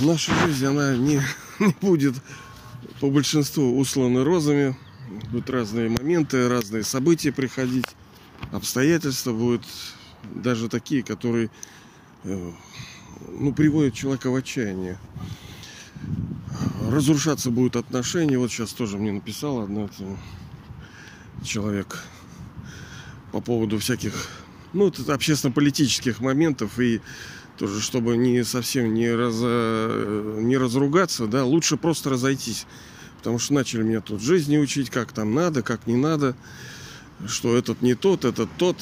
Наша жизнь, она не, не будет по большинству усланы розами. Будут разные моменты, разные события приходить. Обстоятельства будут даже такие, которые э, ну, приводят человека в отчаяние. Разрушаться будут отношения. Вот сейчас тоже мне написал одна человек по поводу всяких ну, общественно-политических моментов и тоже, чтобы не совсем не, раз, не разругаться, да, лучше просто разойтись. Потому что начали меня тут жизни учить, как там надо, как не надо, что этот не тот, этот тот.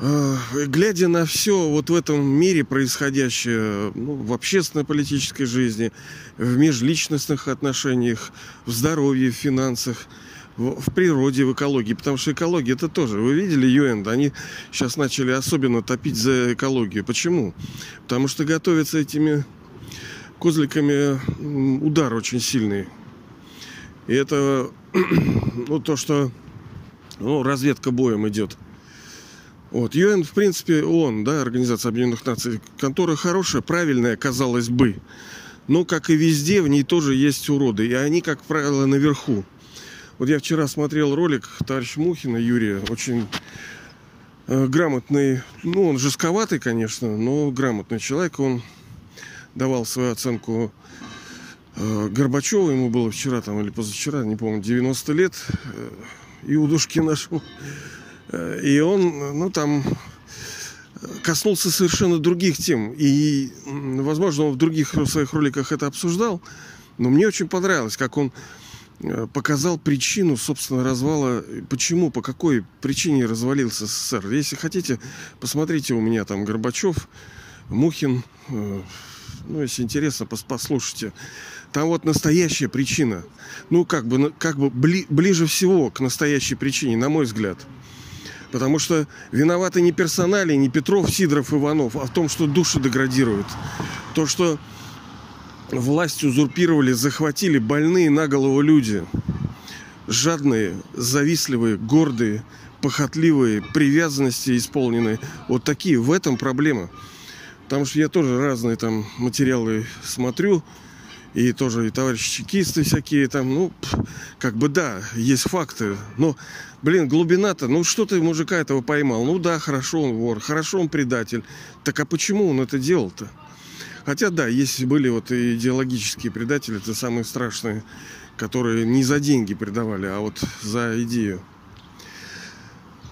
Глядя на все вот в этом мире происходящее ну, в общественно-политической жизни, в межличностных отношениях, в здоровье, в финансах – в, природе, в экологии, потому что экология это тоже, вы видели ЮЭН, они сейчас начали особенно топить за экологию. Почему? Потому что готовятся этими козликами удар очень сильный. И это ну, то, что ну, разведка боем идет. Вот. ЮН, в принципе, ООН, да, Организация Объединенных Наций, контора хорошая, правильная, казалось бы. Но, как и везде, в ней тоже есть уроды. И они, как правило, наверху. Вот я вчера смотрел ролик товарища Мухина Юрия, очень э, грамотный, ну, он жестковатый, конечно, но грамотный человек. Он давал свою оценку э, Горбачеву, ему было вчера там или позавчера, не помню, 90 лет, э, Иудушки нашему. Э, и он, ну, там коснулся совершенно других тем. И, возможно, он в других своих роликах это обсуждал. Но мне очень понравилось, как он Э, показал причину, собственно, развала. Почему, по какой причине развалился СССР. Если хотите, посмотрите у меня там Горбачев, Мухин. Э, ну, если интересно, послушайте. Там вот настоящая причина. Ну, как бы, как бы бли, ближе всего к настоящей причине, на мой взгляд. Потому что виноваты не персонали, не Петров, Сидоров, Иванов, а в том, что души деградируют. То, что власть узурпировали, захватили больные на голову люди. Жадные, завистливые, гордые, похотливые, привязанности исполненные. Вот такие. В этом проблема. Потому что я тоже разные там материалы смотрю. И тоже и товарищи чекисты всякие там, ну, как бы да, есть факты. Но, блин, глубина-то, ну что ты мужика этого поймал? Ну да, хорошо он вор, хорошо он предатель. Так а почему он это делал-то? Хотя, да, есть были вот идеологические предатели, это самые страшные, которые не за деньги предавали, а вот за идею.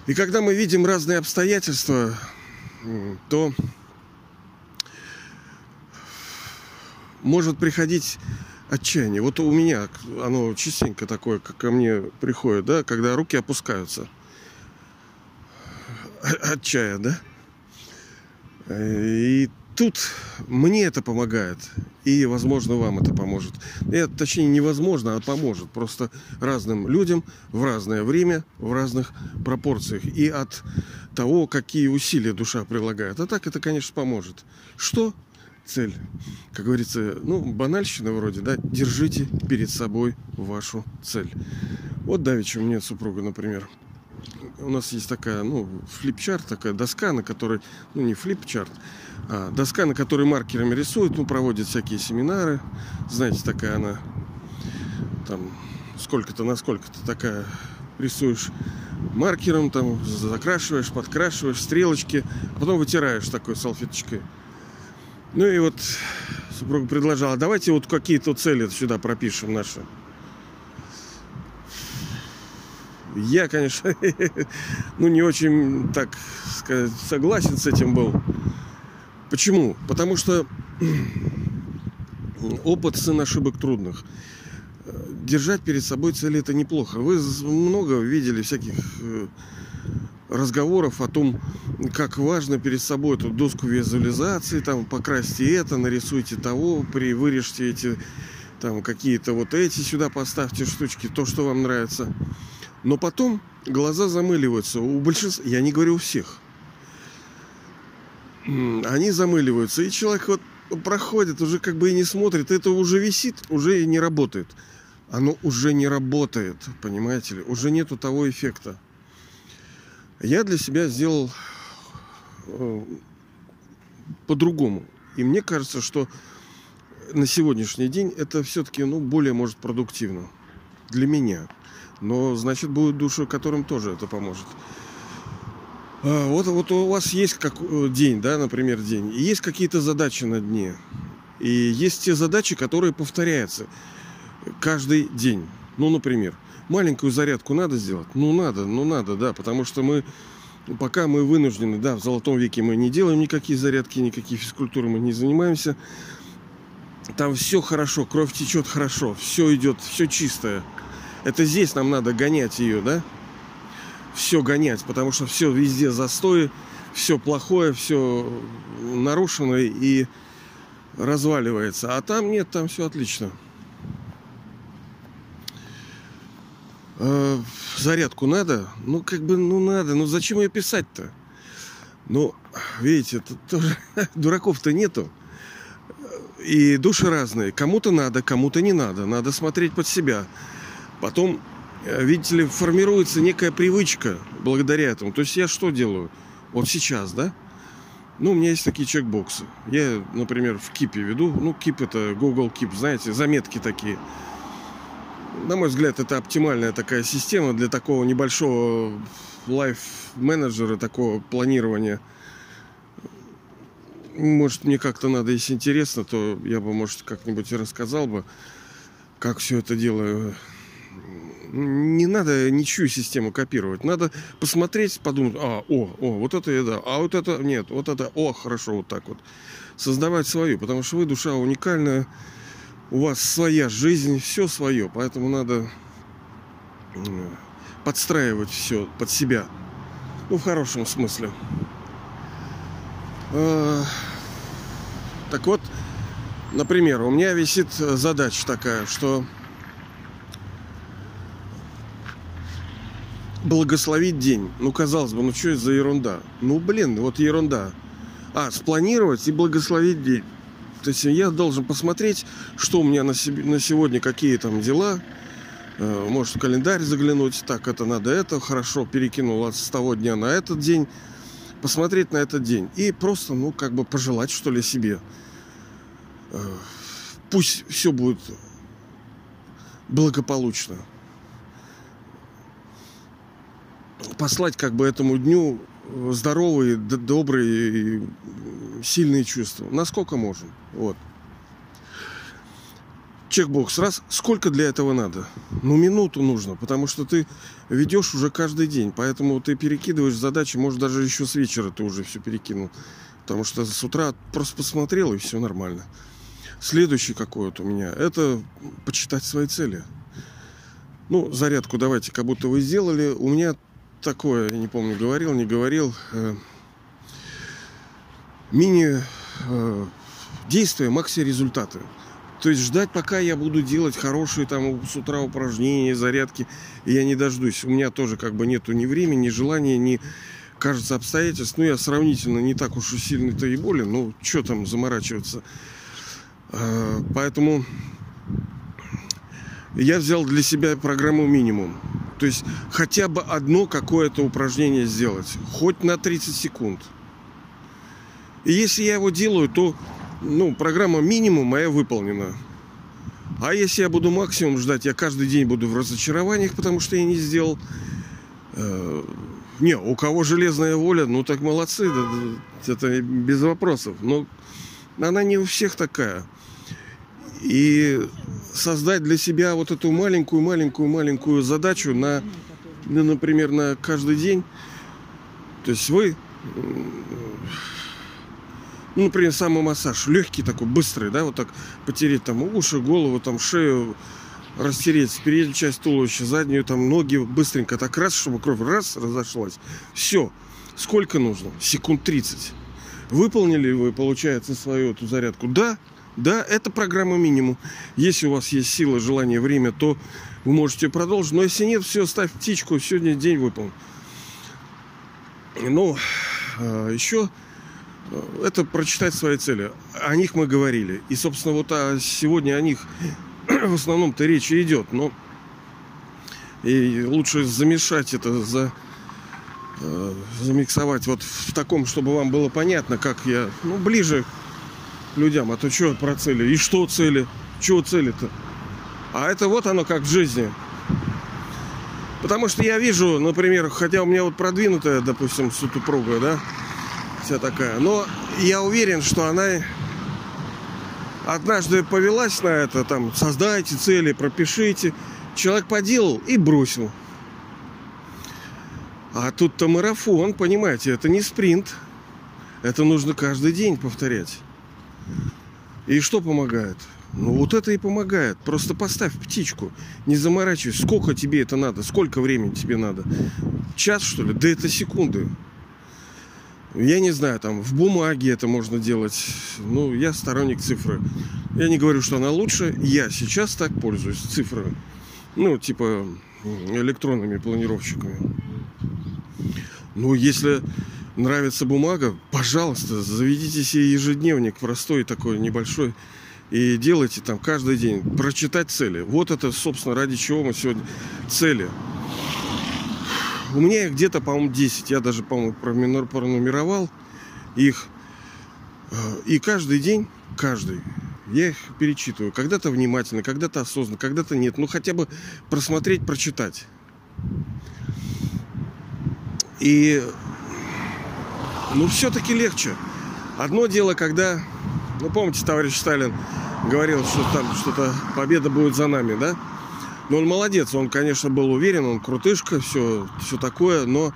И когда мы видим разные обстоятельства, то может приходить отчаяние. Вот у меня оно частенько такое, как ко мне приходит, да, когда руки опускаются. Отчая, да? И тут мне это помогает. И, возможно, вам это поможет. Это, точнее, невозможно, а поможет. Просто разным людям в разное время, в разных пропорциях. И от того, какие усилия душа прилагает. А так это, конечно, поможет. Что? Цель. Как говорится, ну, банальщина вроде, да, держите перед собой вашу цель. Вот давеча мне супруга, например, у нас есть такая, ну, флипчарт, такая доска, на которой, ну, не флипчарт, а доска, на которой маркерами рисуют, ну, проводят всякие семинары. Знаете, такая она, там, сколько-то на сколько-то такая рисуешь маркером, там, закрашиваешь, подкрашиваешь, стрелочки, а потом вытираешь такой салфеточкой. Ну и вот супруга предложила, давайте вот какие-то цели сюда пропишем наши. Я, конечно, ну не очень, так сказать, согласен с этим был. Почему? Потому что опыт сын ошибок трудных. Держать перед собой цели это неплохо. Вы много видели всяких э, разговоров о том, как важно перед собой эту доску визуализации, там покрасьте это, нарисуйте того, при вырежьте эти там какие-то вот эти сюда поставьте штучки, то, что вам нравится. Но потом глаза замыливаются. У большинства, я не говорю у всех, они замыливаются. И человек вот проходит, уже как бы и не смотрит, это уже висит, уже и не работает. Оно уже не работает, понимаете ли, уже нету того эффекта. Я для себя сделал э, по-другому. И мне кажется, что на сегодняшний день это все-таки ну, более может продуктивно для меня. Но значит будут души, которым тоже это поможет. А, вот, вот у вас есть как э, день, да, например, день, и есть какие-то задачи на дне. И есть те задачи, которые повторяются каждый день. Ну, например, маленькую зарядку надо сделать? Ну, надо, ну, надо, да, потому что мы, пока мы вынуждены, да, в золотом веке мы не делаем никакие зарядки, никакие физкультуры мы не занимаемся. Там все хорошо, кровь течет хорошо, все идет, все чистое. Это здесь нам надо гонять ее, да? Все гонять, потому что все везде застои, все плохое, все нарушено и разваливается. А там нет, там все отлично. Э, зарядку надо? Ну, как бы, ну, надо. Ну, зачем ее писать-то? Ну, видите, тут тоже дураков-то нету. И души разные. Кому-то надо, кому-то не надо. Надо смотреть под себя. Потом, э, видите ли, формируется некая привычка благодаря этому. То есть я что делаю? Вот сейчас, да? Ну, у меня есть такие чекбоксы. Я, например, в Кипе веду. Ну, Кип это Google Keep, знаете, заметки такие. На мой взгляд, это оптимальная такая система для такого небольшого лайф-менеджера, такого планирования. Может, мне как-то надо, если интересно, то я бы, может, как-нибудь рассказал бы, как все это делаю не надо ничью систему копировать. Надо посмотреть, подумать, а, о, о, вот это я да, а вот это нет, вот это, о, хорошо, вот так вот. Создавать свою, потому что вы душа уникальная, у вас своя жизнь, все свое, поэтому надо подстраивать все под себя. Ну, в хорошем смысле. А, так вот, например, у меня висит задача такая, что благословить день. Ну, казалось бы, ну что это за ерунда? Ну, блин, вот ерунда. А, спланировать и благословить день. То есть я должен посмотреть, что у меня на, себе, на сегодня, какие там дела. Э, может, в календарь заглянуть. Так, это надо это. Хорошо, перекинул с того дня на этот день. Посмотреть на этот день. И просто, ну, как бы пожелать, что ли, себе. Э, пусть все будет благополучно. послать как бы этому дню здоровые, добрые, сильные чувства. Насколько можем. Вот. Чекбокс раз. Сколько для этого надо? Ну, минуту нужно, потому что ты ведешь уже каждый день. Поэтому ты перекидываешь задачи, может, даже еще с вечера ты уже все перекинул. Потому что с утра просто посмотрел, и все нормально. Следующий какой вот у меня, это почитать свои цели. Ну, зарядку давайте, как будто вы сделали. У меня такое, не помню, говорил, не говорил. Э, мини э, действия, макси результаты. То есть ждать, пока я буду делать хорошие там с утра упражнения, зарядки, я не дождусь. У меня тоже как бы нету ни времени, ни желания, ни, кажется, обстоятельств. Ну, я сравнительно не так уж и сильно-то и болен. Ну, что там заморачиваться. Э, поэтому я взял для себя программу минимум. То есть хотя бы одно какое-то упражнение сделать, хоть на 30 секунд. И если я его делаю, то ну, программа минимум моя выполнена. А если я буду максимум ждать, я каждый день буду в разочарованиях, потому что я не сделал. Э, не, у кого железная воля, ну так молодцы, это без вопросов. Но она не у всех такая. И создать для себя вот эту маленькую-маленькую-маленькую задачу на, ну, например, на каждый день. То есть вы, ну, например, самомассаж, легкий такой, быстрый, да, вот так потереть там уши, голову, там шею, растереть переднюю часть туловища, заднюю, там ноги быстренько так раз, чтобы кровь раз разошлась. Все. Сколько нужно? Секунд 30. Выполнили вы, получается, свою эту зарядку? Да. Да, это программа минимум. Если у вас есть сила, желание, время, то вы можете продолжить. Но если нет, все, ставь птичку, сегодня день выполнен. Ну, а, еще это прочитать свои цели. О них мы говорили. И, собственно, вот а сегодня о них в основном-то речь идет. Но и лучше замешать это, за, э, замиксовать вот в таком, чтобы вам было понятно, как я, ну, ближе людям. А то что про цели? И что цели? Чего цели-то? А это вот оно как в жизни. Потому что я вижу, например, хотя у меня вот продвинутая, допустим, супруга, да, вся такая, но я уверен, что она однажды повелась на это, там, создайте цели, пропишите. Человек поделал и бросил. А тут-то марафон, понимаете, это не спринт. Это нужно каждый день повторять. И что помогает? Ну вот это и помогает. Просто поставь птичку. Не заморачивайся. Сколько тебе это надо? Сколько времени тебе надо? Час, что ли? Да это секунды. Я не знаю, там в бумаге это можно делать. Ну, я сторонник цифры. Я не говорю, что она лучше. Я сейчас так пользуюсь цифрами. Ну, типа электронными планировщиками. Ну, если нравится бумага, пожалуйста, заведите себе ежедневник простой такой, небольшой и делайте там каждый день, прочитать цели. Вот это, собственно, ради чего мы сегодня цели. У меня их где-то, по-моему, 10. Я даже, по-моему, пронумеровал их. Э, и каждый день, каждый, я их перечитываю. Когда-то внимательно, когда-то осознанно, когда-то нет. Ну, хотя бы просмотреть, прочитать. И, ну, все-таки легче. Одно дело, когда, ну, помните, товарищ Сталин говорил, что там что-то победа будет за нами, да? Но он молодец, он, конечно, был уверен, он крутышка, все, все такое, но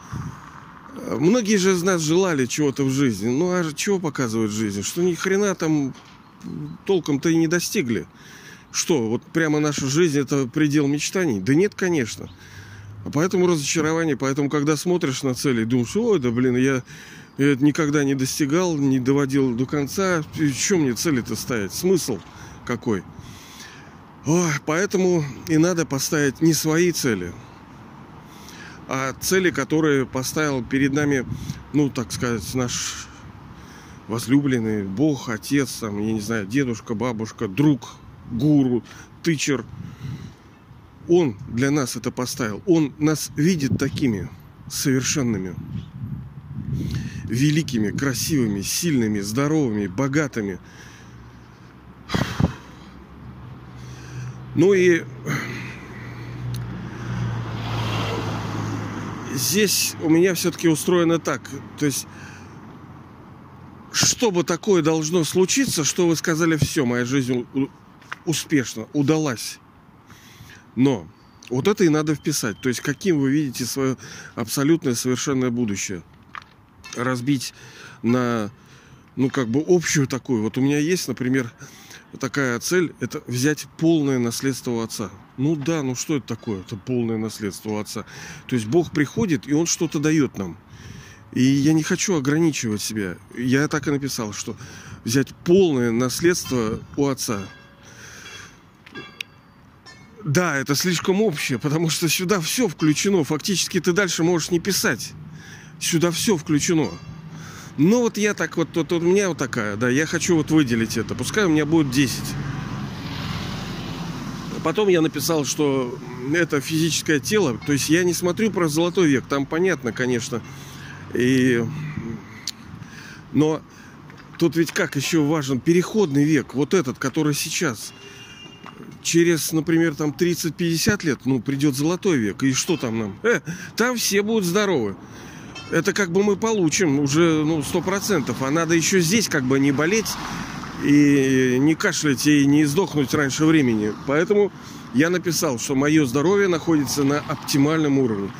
э, многие же из нас желали чего-то в жизни. Ну а чего показывает жизнь? Что ни хрена там толком-то и не достигли. Что, вот прямо наша жизнь это предел мечтаний? Да нет, конечно. Поэтому разочарование, поэтому когда смотришь на цели, думаешь, ой, да блин, я, я это никогда не достигал, не доводил до конца. И что мне цели-то ставить? Смысл какой? Ой, поэтому и надо поставить не свои цели, а цели, которые поставил перед нами, ну, так сказать, наш возлюбленный Бог, Отец, там, я не знаю, дедушка, бабушка, друг, гуру, тычер. Он для нас это поставил. Он нас видит такими совершенными, великими, красивыми, сильными, здоровыми, богатыми – Ну и здесь у меня все-таки устроено так. То есть, чтобы такое должно случиться, что вы сказали, все, моя жизнь успешно, удалась. Но вот это и надо вписать. То есть, каким вы видите свое абсолютное совершенное будущее. Разбить на, ну, как бы общую такую. Вот у меня есть, например, такая цель – это взять полное наследство у отца. Ну да, ну что это такое? Это полное наследство у отца. То есть Бог приходит, и Он что-то дает нам. И я не хочу ограничивать себя. Я так и написал, что взять полное наследство у отца. Да, это слишком общее, потому что сюда все включено. Фактически ты дальше можешь не писать. Сюда все включено. Ну вот я так вот, вот, вот у меня вот такая, да, я хочу вот выделить это. Пускай у меня будет 10. Потом я написал, что это физическое тело. То есть я не смотрю про золотой век. Там понятно, конечно. И... Но тут ведь как еще важен переходный век. Вот этот, который сейчас. Через, например, там 30-50 лет, ну, придет золотой век. И что там нам? Э, там все будут здоровы это как бы мы получим уже ну, сто процентов. А надо еще здесь как бы не болеть и не кашлять и не сдохнуть раньше времени. Поэтому я написал, что мое здоровье находится на оптимальном уровне.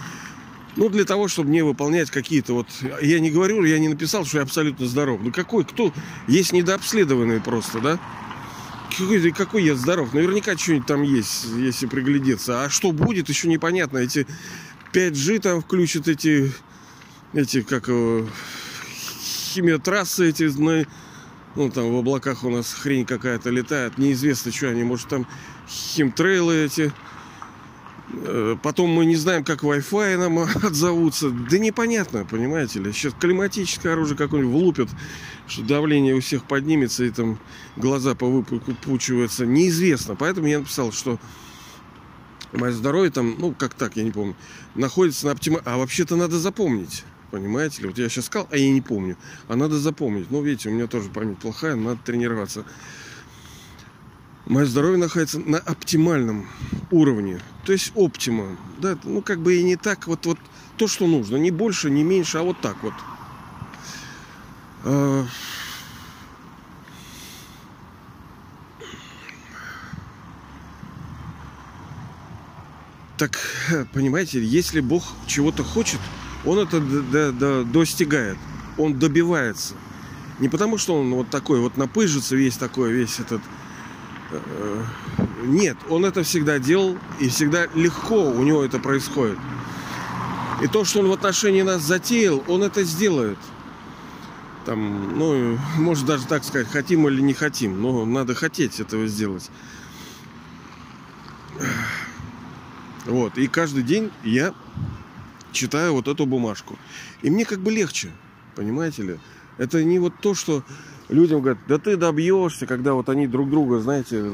Ну, для того, чтобы не выполнять какие-то вот... Я не говорю, я не написал, что я абсолютно здоров. Ну, какой, кто? Есть недообследованные просто, да? Какой, какой я здоров? Наверняка что-нибудь там есть, если приглядеться. А что будет, еще непонятно. Эти 5G там включат эти эти, как его, химиотрассы эти, ну, там в облаках у нас хрень какая-то летает, неизвестно, что они, может, там химтрейлы эти. Э, потом мы не знаем, как Wi-Fi нам отзовутся. Да непонятно, понимаете ли. Сейчас климатическое оружие какое-нибудь влупят, что давление у всех поднимется и там глаза повыпучиваются. Неизвестно. Поэтому я написал, что мое здоровье там, ну, как так, я не помню, находится на оптимальном... А вообще-то надо запомнить. Понимаете ли? Вот я сейчас сказал, а я не помню. А надо запомнить. Ну, видите, у меня тоже память плохая, надо тренироваться. Мое здоровье находится на оптимальном уровне. То есть оптима. Да, ну как бы и не так, вот, вот то, что нужно. Не больше, не меньше, а вот так вот. А... Так, понимаете, если Бог чего-то хочет, Он это достигает, Он добивается. Не потому, что Он вот такой вот напыжится весь такой, весь этот Э, нет, он это всегда делал, и всегда легко у него это происходит. И то, что он в отношении нас затеял, он это сделает. Там, ну, может даже так сказать, хотим или не хотим, но надо хотеть этого сделать. Вот, и каждый день я читаю вот эту бумажку. И мне как бы легче, понимаете ли? Это не вот то, что людям говорят, да ты добьешься, когда вот они друг друга, знаете,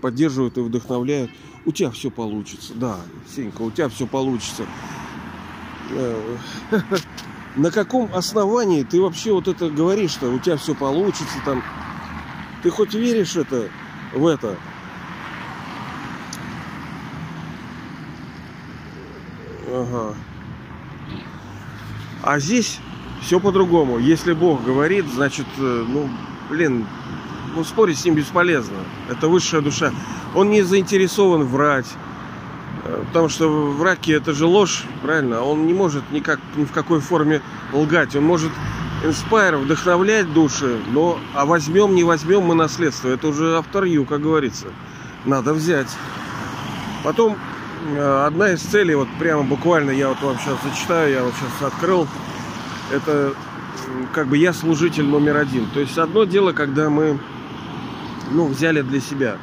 поддерживают и вдохновляют. У тебя все получится. Да, Сенька, у тебя все получится. Э, на каком основании ты вообще вот это говоришь, что у тебя все получится там? Ты хоть веришь это в это? Ага. А здесь все по-другому. Если Бог говорит, значит, э, ну, блин, ну, спорить с ним бесполезно. Это высшая душа. Он не заинтересован врать. Э, потому что враки это же ложь, правильно? Он не может никак, ни в какой форме лгать. Он может инспайр, вдохновлять души, но а возьмем, не возьмем мы наследство. Это уже авторью, как говорится. Надо взять. Потом одна из целей, вот прямо буквально я вот вам сейчас зачитаю, я вот сейчас открыл это как бы я служитель номер один. То есть одно дело, когда мы ну, взяли для себя,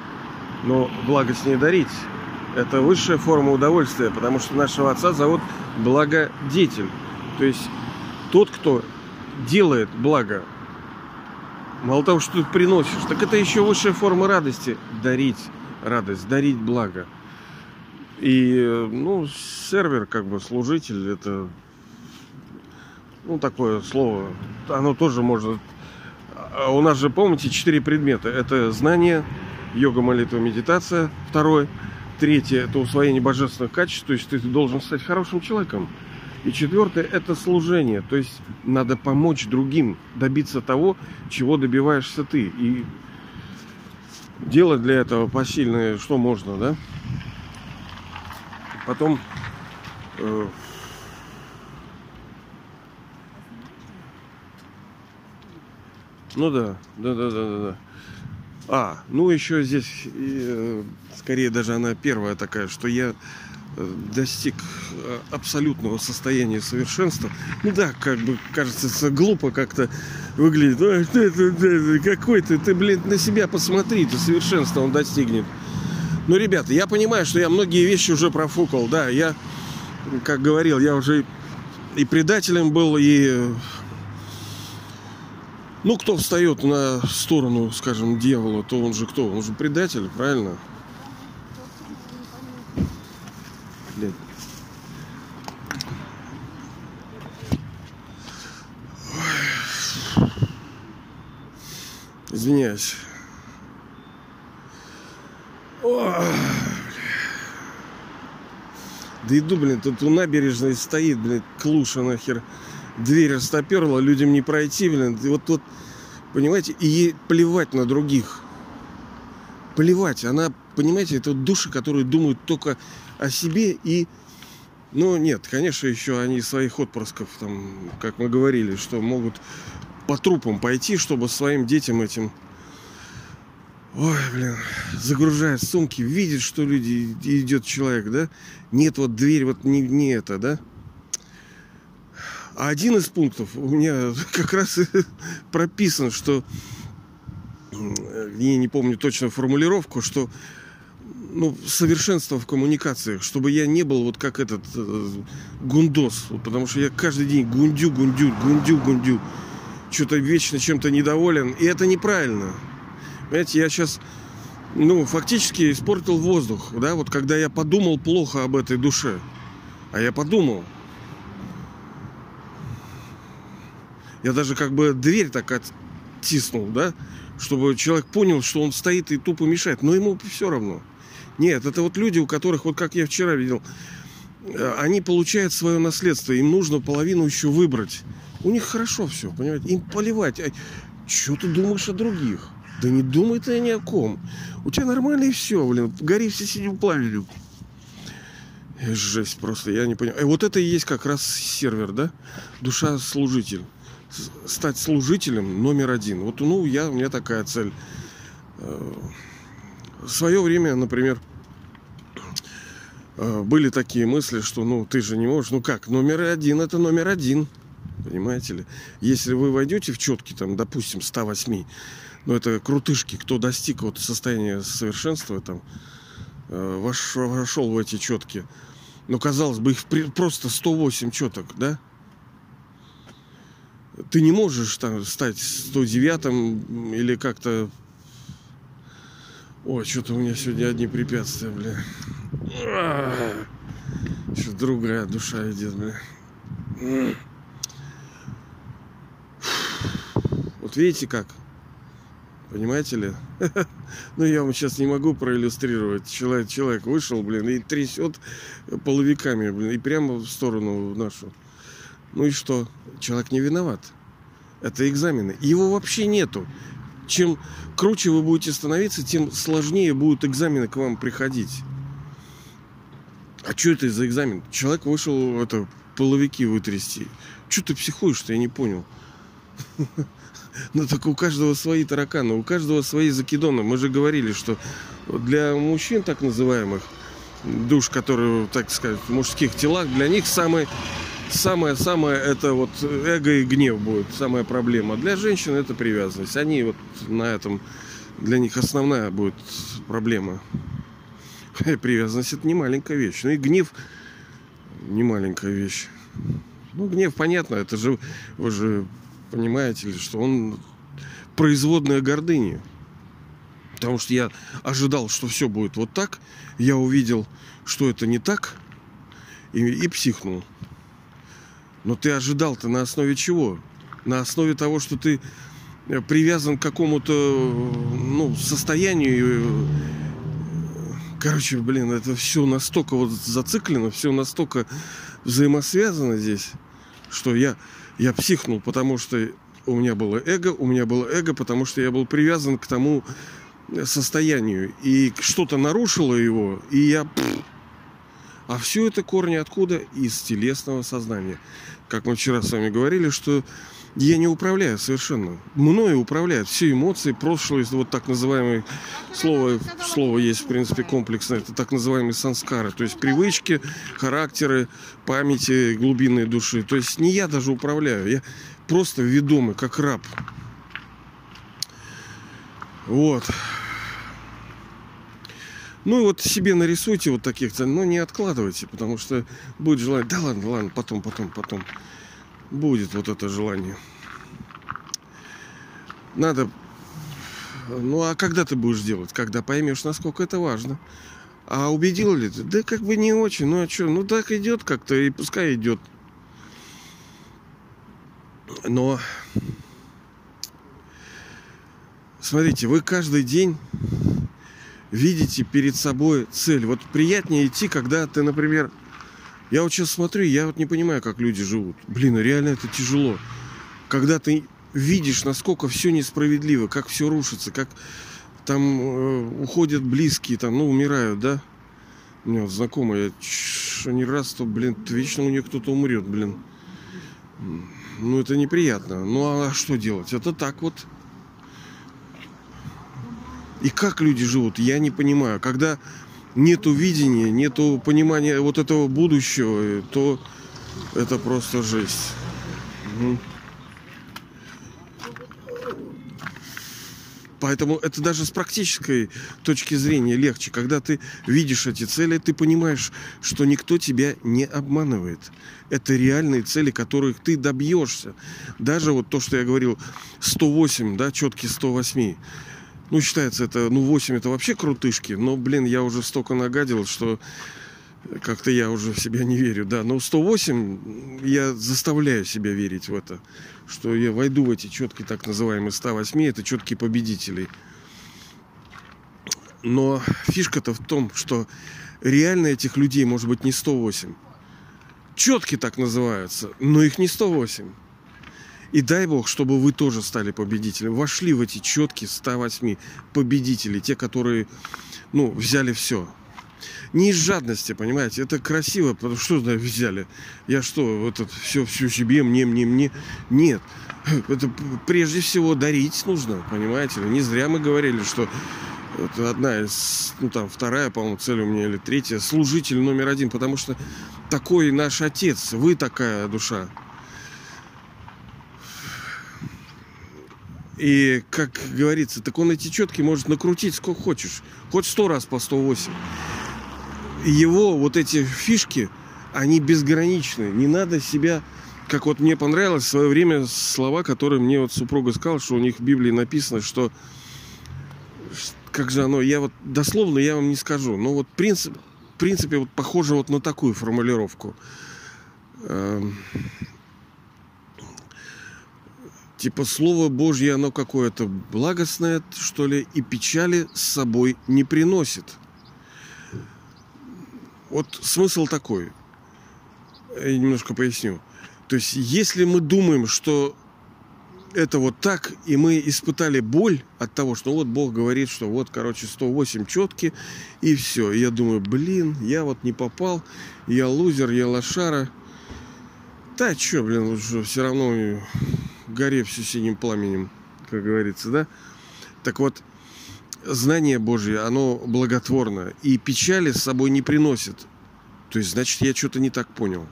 но благо с ней дарить. Это высшая форма удовольствия, потому что нашего отца зовут благодетель. То есть тот, кто делает благо. Мало того, что ты приносишь, так это еще высшая форма радости. Дарить радость, дарить благо. И, ну, сервер, как бы, служитель, это ну, такое слово, оно тоже может... А у нас же, помните, четыре предмета. Это знание, йога, молитва, медитация. Второе. Третье – это усвоение божественных качеств. То есть ты должен стать хорошим человеком. И четвертое – это служение. То есть надо помочь другим добиться того, чего добиваешься ты. И делать для этого посильное, что можно, да? Потом э, Ну да, да, да, да, да. А, ну еще здесь, э, скорее даже она первая такая, что я э, достиг э, абсолютного состояния совершенства. Ну да, как бы кажется, глупо как-то выглядит. Какой ты, ты, блин, на себя посмотри, ты совершенства он достигнет. Ну, ребята, я понимаю, что я многие вещи уже профукал, да, я, как говорил, я уже и предателем был, и ну, кто встает на сторону, скажем, дьявола, то он же кто? Он же предатель, правильно? Блин. Извиняюсь. Да иду, блин, тут у набережной стоит, блин, клуша нахер дверь растоперла, людям не пройти, блин. И вот тут, понимаете, и плевать на других. Плевать. Она, понимаете, это души, которые думают только о себе и... Ну, нет, конечно, еще они своих отпрысков, там, как мы говорили, что могут по трупам пойти, чтобы своим детям этим... Ой, блин, загружает сумки, видит, что люди, идет человек, да? Нет, вот дверь, вот не, не это, да? А один из пунктов у меня как раз прописан, что я не помню точно формулировку, что ну, совершенство в коммуникациях, чтобы я не был вот как этот э, гундос, вот, потому что я каждый день гундю, гундю, гундю, гундю, что-то вечно чем-то недоволен, и это неправильно. Понимаете, я сейчас, ну, фактически испортил воздух, да, вот когда я подумал плохо об этой душе, а я подумал, я даже как бы дверь так оттиснул, да, чтобы человек понял, что он стоит и тупо мешает, но ему все равно. Нет, это вот люди, у которых, вот как я вчера видел, э, они получают свое наследство, им нужно половину еще выбрать. У них хорошо все, понимаете? Им поливать. А что ты думаешь о других? Да не думай ты ни о ком. У тебя нормально и все, блин. Гори все сидим пламенем. Жесть просто, я не понимаю. И вот это и есть как раз сервер, да? Душа служитель. Стать служителем номер один. Вот, ну, я, у меня такая цель. Э, в свое время, например, э, были такие мысли, что ну ты же не можешь, ну как, номер один это номер один, понимаете ли. Если вы войдете в четки, там, допустим, 108, ну это крутышки, кто достиг вот состояния совершенства, там, э, вошел, вошел в эти четки, ну казалось бы, их просто 108 четок, да? Ты не можешь там стать 109 или как-то Ой, что-то у меня сегодня одни препятствия, бля. Сейчас другая душа идет, бля. Вот видите как? Понимаете ли? ну, я вам сейчас не могу проиллюстрировать. Человек, человек вышел, блин, и трясет половиками, блин, и прямо в сторону нашу. Ну и что? Человек не виноват. Это экзамены. Его вообще нету чем круче вы будете становиться, тем сложнее будут экзамены к вам приходить. А что это за экзамен? Человек вышел это половики вытрясти. Что ты психуешь-то, я не понял. Ну так у каждого свои тараканы, у каждого свои закидоны. Мы же говорили, что для мужчин так называемых, душ, которые, так сказать, в мужских телах, для них самый самое-самое это вот эго и гнев будет самая проблема. Для женщин это привязанность. Они вот на этом, для них основная будет проблема. Привязанность это не маленькая вещь. Ну и гнев не маленькая вещь. Ну, гнев, понятно, это же, вы же понимаете ли, что он производная гордыни. Потому что я ожидал, что все будет вот так. Я увидел, что это не так. И, и психнул. Но ты ожидал-то на основе чего? На основе того, что ты э, привязан к какому-то ну, состоянию. Короче, блин, это все настолько вот зациклено, все настолько взаимосвязано здесь, что я, я психнул, потому что у меня было эго, у меня было эго, потому что я был привязан к тому состоянию. И что-то нарушило его, и я... А все это корни откуда? Из телесного сознания как мы вчера с вами говорили, что я не управляю совершенно. Мною управляют все эмоции, прошлое, вот так называемое слово, слово есть, в принципе, комплексное, это так называемые санскары, то есть привычки, характеры, памяти глубинной души. То есть не я даже управляю, я просто ведомый, как раб. Вот. Ну и вот себе нарисуйте вот таких но не откладывайте, потому что будет желание. Да ладно, ладно, потом, потом, потом. Будет вот это желание. Надо... Ну а когда ты будешь делать? Когда поймешь, насколько это важно. А убедил ли ты? Да как бы не очень. Ну а что? Ну так идет как-то, и пускай идет. Но... Смотрите, вы каждый день видите перед собой цель. Вот приятнее идти, когда ты, например, я вот сейчас смотрю, я вот не понимаю, как люди живут. Блин, ну реально это тяжело. Когда ты видишь, насколько все несправедливо, как все рушится, как там э, уходят близкие, там, ну, умирают, да? У меня вот знакомая, что не раз, то, блин, вечно у нее кто-то умрет, блин. Ну, это неприятно. Ну, а что делать? Это так вот. И как люди живут, я не понимаю. Когда нету видения, нету понимания вот этого будущего, то это просто жесть. Угу. Поэтому это даже с практической точки зрения легче. Когда ты видишь эти цели, ты понимаешь, что никто тебя не обманывает. Это реальные цели, которых ты добьешься. Даже вот то, что я говорил, 108, да, четкий 108. Ну, считается это, ну, 8 это вообще крутышки. Но, блин, я уже столько нагадил, что как-то я уже в себя не верю, да. Но 108 я заставляю себя верить в это, что я войду в эти четкие так называемые 108, это четкие победителей. Но фишка-то в том, что реально этих людей может быть не 108. Четкие так называются, но их не 108. И дай бог, чтобы вы тоже стали победителем. Вошли в эти четкие 108 победителей, те, которые ну, взяли все не из жадности, понимаете, это красиво, потому что да, взяли. Я что, вот это все, все себе, мне, мне, мне. Нет. Это прежде всего дарить нужно, понимаете. Не зря мы говорили, что это одна из, ну там вторая, по-моему, цель у меня или третья, служитель номер один, потому что такой наш отец, вы такая душа. И, как говорится, так он эти четки может накрутить сколько хочешь. Хоть сто раз по 108 его вот эти фишки, они безграничны. Не надо себя... Как вот мне понравилось в свое время слова, которые мне вот супруга сказала, что у них в Библии написано, что как же оно, я вот дословно я вам не скажу, но вот принцип, в принципе вот похоже вот на такую формулировку. Типа Слово Божье, оно какое-то благостное, что ли, и печали с собой не приносит. Вот смысл такой. Я немножко поясню. То есть, если мы думаем, что это вот так, и мы испытали боль от того, что вот Бог говорит, что вот, короче, 108 четки, и все. И я думаю, блин, я вот не попал, я лузер, я лошара. Да, что, блин, лучше все равно горе все синим пламенем, как говорится, да? Так вот, знание Божье, оно благотворно. И печали с собой не приносит. То есть, значит, я что-то не так понял.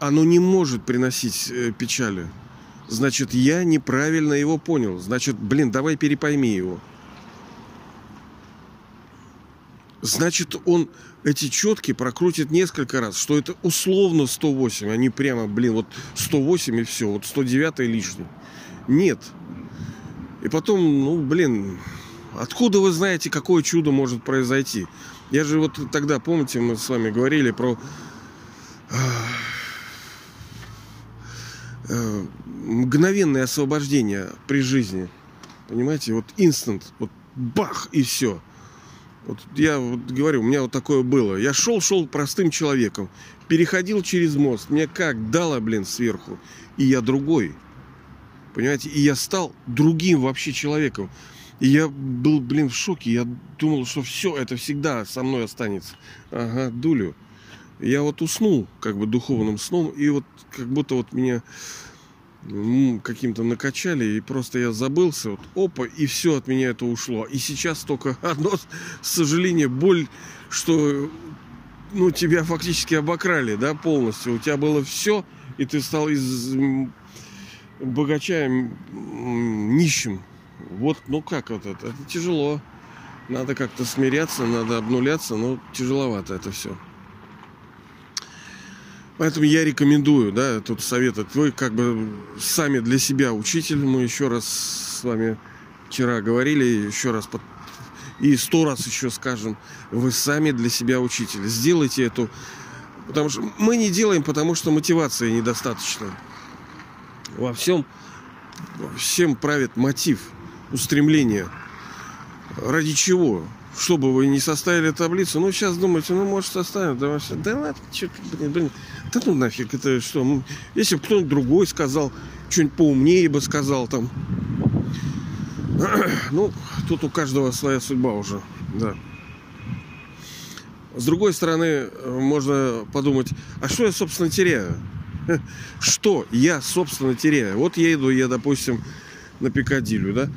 Оно не может приносить э, печали. Значит, я неправильно его понял. Значит, блин, давай перепойми его. Значит, он эти четки прокрутит несколько раз, что это условно 108, а не прямо, блин, вот 108 и все, вот 109 лишний. Нет. И потом, ну, блин, Откуда вы знаете, какое чудо может произойти? Я же вот тогда, помните, мы с вами говорили про э, мгновенное освобождение при жизни. Понимаете, вот инстант, вот бах и все. Вот я вот говорю, у меня вот такое было. Я шел, шел простым человеком, переходил через мост, мне как дало, блин, сверху, и я другой. Понимаете, и я стал другим вообще человеком. И я был, блин, в шоке. Я думал, что все, это всегда со мной останется. Ага, дулю. Я вот уснул, как бы духовным сном, и вот как будто вот меня каким-то накачали, и просто я забылся, вот опа, и все от меня это ушло. И сейчас только одно сожаление, боль, что ну, тебя фактически обокрали, да, полностью. У тебя было все, и ты стал из богача нищим. Вот, ну как вот это? Это тяжело. Надо как-то смиряться, надо обнуляться, но тяжеловато это все. Поэтому я рекомендую, да, тут советовать. Вы как бы сами для себя учитель. Мы еще раз с вами вчера говорили, еще раз под... и сто раз еще скажем, вы сами для себя учитель. Сделайте эту, потому что мы не делаем, потому что мотивации недостаточно. Во всем, всем правит мотив – устремления. Ради чего? Чтобы вы не составили таблицу. Ну, сейчас думаете, ну, может, составим. Да, да ладно, что блин, блин. Да ну нафиг, это что? Ну, если бы кто-нибудь другой сказал, что-нибудь поумнее бы сказал там. Ну, тут у каждого своя судьба уже, да. С другой стороны, можно подумать, а что я, собственно, теряю? Что я, собственно, теряю? Вот я иду, я, допустим, на Пикадилью, да?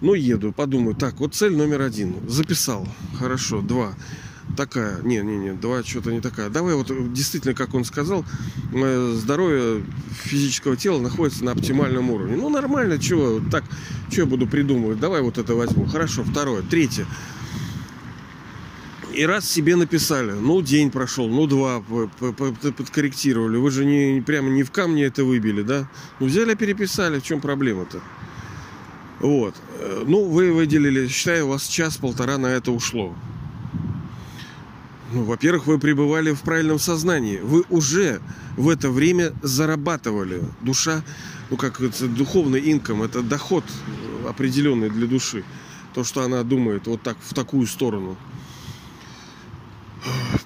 Ну, еду, подумаю, так, вот цель номер один. Записал. Хорошо, два. Такая. Не, не, не, давай что-то не такая. Давай вот действительно, как он сказал, здоровье физического тела находится на оптимальном уровне. Ну, нормально, чего, так, что я буду придумывать? Давай вот это возьму. Хорошо, второе. Третье. И раз себе написали, ну, день прошел, ну, два, подкорректировали. Вы же не, прямо не в камне это выбили, да? Ну, взяли, переписали, в чем проблема-то? Вот. Э, ну, вы выделили, считаю, у вас час-полтора на это ушло. Ну, во-первых, вы пребывали в правильном сознании. Вы уже в это время зарабатывали. Душа, ну как это духовный инком, это доход определенный для души. То, что она думает вот так, в такую сторону.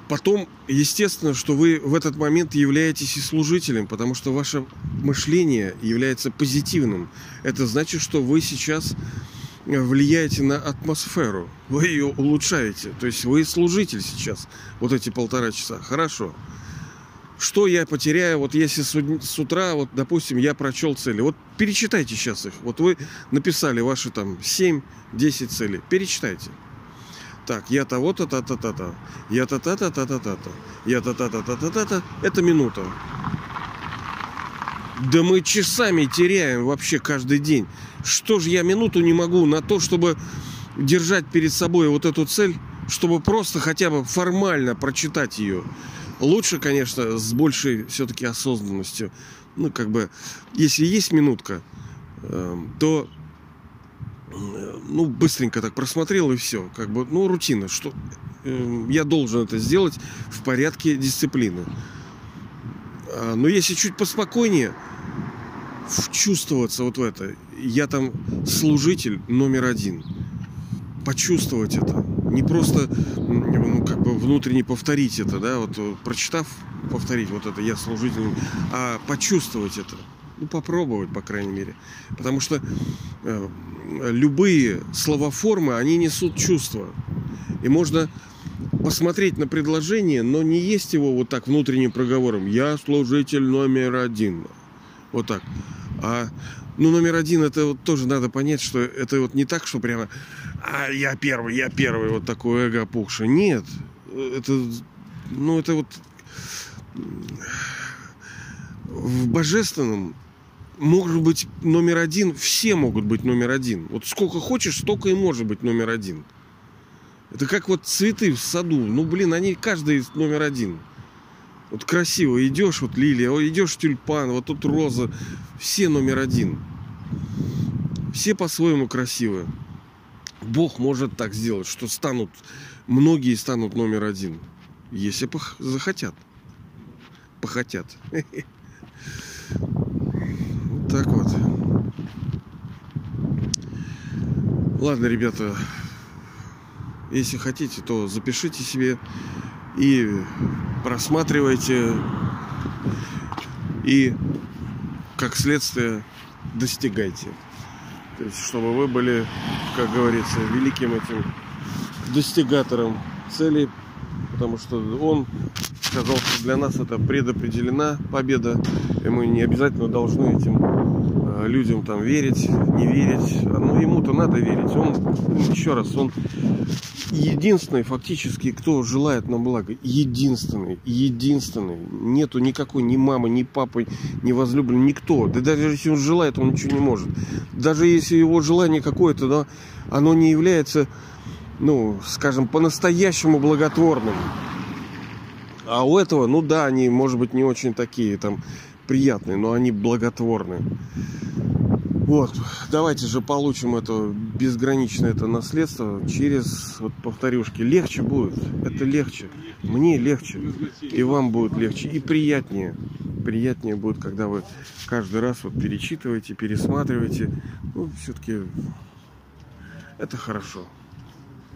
Потом, естественно, что вы в этот момент являетесь и служителем, потому что ваше мышление является позитивным. Это значит, что вы сейчас влияете на атмосферу, вы ее улучшаете. То есть вы служитель сейчас, вот эти полтора часа. Хорошо. Что я потеряю, вот если с утра, вот, допустим, я прочел цели. Вот перечитайте сейчас их. Вот вы написали ваши там 7-10 целей. Перечитайте. Так, я того-то, та-та-та-та. Я та-та-та-та-та-та. Я та-та-та-та-та-та. Это минута. Да мы часами теряем вообще каждый день. Что же я минуту не могу на то, чтобы держать перед собой вот эту цель, чтобы просто хотя бы формально прочитать ее. Лучше, конечно, с большей все-таки осознанностью. Ну, как бы, если есть минутка, эм, то ну, быстренько так просмотрел и все. Как бы, ну, рутина, что эм, я должен это сделать в порядке дисциплины. А, но если чуть поспокойнее, вчувствоваться вот в это. Я там служитель номер один. Почувствовать это. Не просто ну, как бы внутренне повторить это, да, вот э, прочитав, повторить вот это, я служитель, а почувствовать это. Ну, попробовать, по крайней мере. Потому что э, любые словоформы, они несут чувства. И можно посмотреть на предложение, но не есть его вот так внутренним проговором. Я служитель номер один. Вот так. А ну, номер один, это вот тоже надо понять, что это вот не так, что прямо а я первый, я первый, вот такое эго опухшее. Нет. Это, ну, это вот в божественном может быть номер один, все могут быть номер один. Вот сколько хочешь, столько и может быть номер один. Это как вот цветы в саду. Ну, блин, они каждый номер один. Вот красиво идешь, вот лилия, вот идешь тюльпан, вот тут роза. Все номер один. Все по-своему красивые. Бог может так сделать, что станут, многие станут номер один. Если пох- захотят. Похотят. Так вот. Ладно, ребята, если хотите, то запишите себе и просматривайте и как следствие достигайте. То есть, чтобы вы были, как говорится, великим этим достигатором целей, потому что он сказал, что для нас это предопределена победа, и мы не обязательно должны этим э, людям там верить, не верить. Но ему-то надо верить. Он, еще раз, он единственный фактически, кто желает нам блага. Единственный, единственный. Нету никакой ни мамы, ни папы, ни возлюбленного, никто. Да даже если он желает, он ничего не может. Даже если его желание какое-то, да, оно не является, ну, скажем, по-настоящему благотворным. А у этого, ну да, они, может быть, не очень такие там приятные, но они благотворные. Вот, давайте же получим это безграничное это наследство через, вот повторюшки, легче будет, это легче, мне легче, и вам будет легче, и приятнее, приятнее будет, когда вы каждый раз вот перечитываете, пересматриваете, ну, все-таки это хорошо.